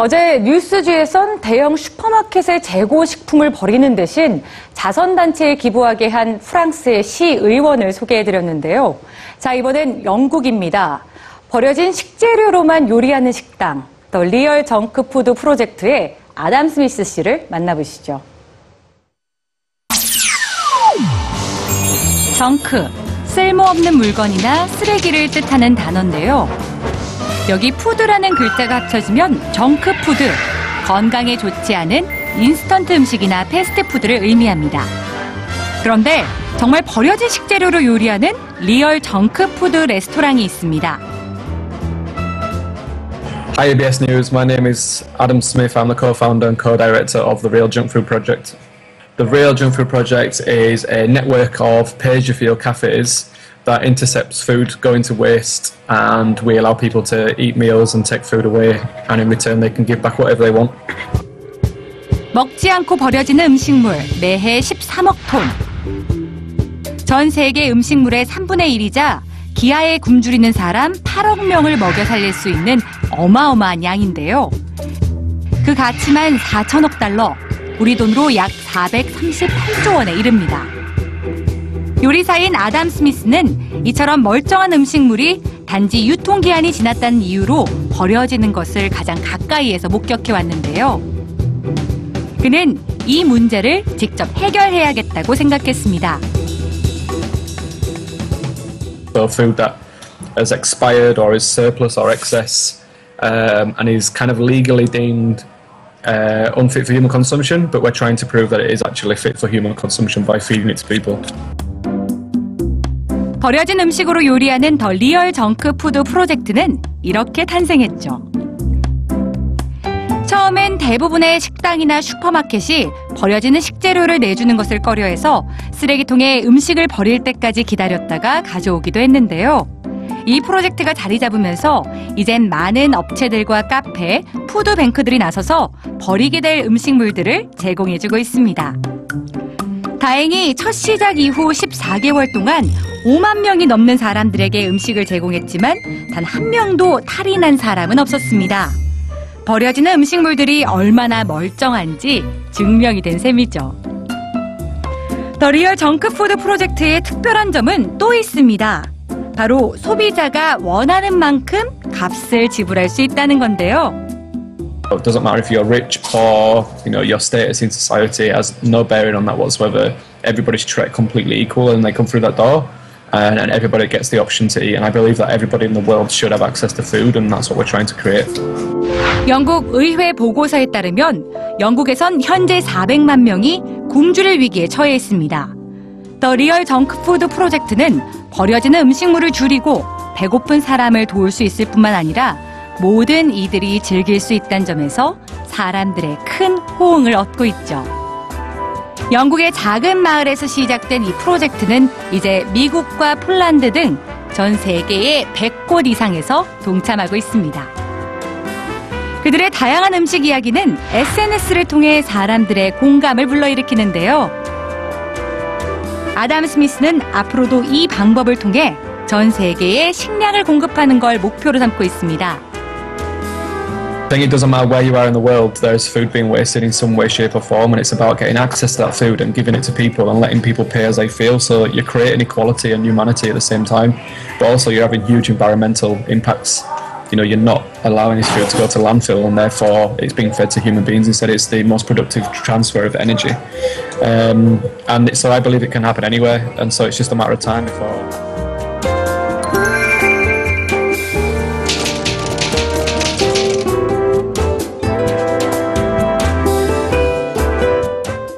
어제 뉴스G에선 대형 슈퍼마켓의 재고 식품을 버리는 대신 자선단체에 기부하게 한 프랑스의 시의원을 소개해드렸는데요. 자, 이번엔 영국입니다. 버려진 식재료로만 요리하는 식당, The Real Junk Food Project의 아담 스미스 씨를 만나보시죠. Junk, 쓸모없는 물건이나 쓰레기를 뜻하는 단어인데요. 여기 푸드라는 글자가 합쳐지면 정크푸드, 건강에 좋지 않은 인스턴트 음식이나 패스트푸드를 의미합니다. 그런데 정말 버려진 식재료로 요리하는 리얼 정크푸드 레스토랑이 있습니다. Hi ABS News, my name is Adam Smith. I'm the co-founder and co-director of the Real Junk Food Project. The Real Junk Food Project is a network of pay-as-you-feel cafes that intercepts food going to waste and we allow people to eat meals and take food away and in return they can give back whatever they want. 먹지 않고 버려지는 음식물 매해 13억 톤. 전 세계 음식물의 3분의 1이자 기아에 굶주리는 사람 8억 명을 먹여 살릴 수 있는 어마어마한 양인데요. 그 가치만 4천억 달러, 우리 돈으로 약 438조 원에 이릅니다. 요리사인 아담 스미스는 이처럼 멀쩡한 음식물이 단지 유통기한이 지났다는 이유로 버려지는 것을 가장 가까이에서 목격해 왔는데요. 그는 이 문제를 직접 해결해야겠다고 생각했습니다. So food that has expired or is surplus or excess um, and is kind of legally deemed uh, unfit for human consumption, but we're trying to prove that it is actually fit for human consumption by feeding it to people. 버려진 음식으로 요리하는 The Real Junk Food Project는 이렇게 탄생했죠. 처음엔 대부분의 식당이나 슈퍼마켓이 버려지는 식재료를 내주는 것을 꺼려해서 쓰레기통에 음식을 버릴 때까지 기다렸다가 가져오기도 했는데요. 이 프로젝트가 자리 잡으면서 이젠 많은 업체들과 카페, 푸드뱅크들이 나서서 버리게 될 음식물들을 제공해주고 있습니다. 다행히 첫 시작 이후 14개월 동안 5만 명이 넘는 사람들에게 음식을 제공했지만 단 한 명도 탈이 난 사람은 없었습니다. 버려지는 음식물들이 얼마나 멀쩡한지 증명이 된 셈이죠. The Real Junk Food Project의 특별한 점은 또 있습니다. 바로 소비자가 원하는 만큼 값을 지불할 수 있다는 건데요. It doesn't matter if you're rich, poor, you know, your status in society has no bearing on that whatsoever. Everybody's treated completely equal and they come through that door and, and everybody gets the option to eat. And I believe that everybody in the world should have access to food and that's what we're trying to create. 영국 의회 보고서에 따르면 영국에선 현재 400만 명이 굶주릴 위기에 처해 있습니다. 더 리얼 정크푸드 프로젝트는 버려지는 음식물을 줄이고 배고픈 사람을 도울 수 있을 뿐만 아니라 모든 이들이 즐길 수 있다는 점에서 사람들의 큰 호응을 얻고 있죠. 영국의 작은 마을에서 시작된 이 프로젝트는 이제 미국과 폴란드 등 전 세계의 100곳 이상에서 동참하고 있습니다. 그들의 다양한 음식 이야기는 SNS를 통해 사람들의 공감을 불러일으키는데요. 아담 스미스는 앞으로도 이 방법을 통해 전 세계에 식량을 공급하는 걸 목표로 삼고 있습니다. I think it doesn't matter where you are in the world, there's food being wasted in some way, shape, or form, and it's about getting access to that food and giving it to people and letting people pay as they feel. So you're creating equality and humanity at the same time, but also you're having huge environmental impacts. You know, you're not allowing this food to go to landfill, and therefore it's being fed to human beings. Instead, it's the most productive transfer of energy. Um, and so I believe it can happen anywhere, and so it's just a matter of time before.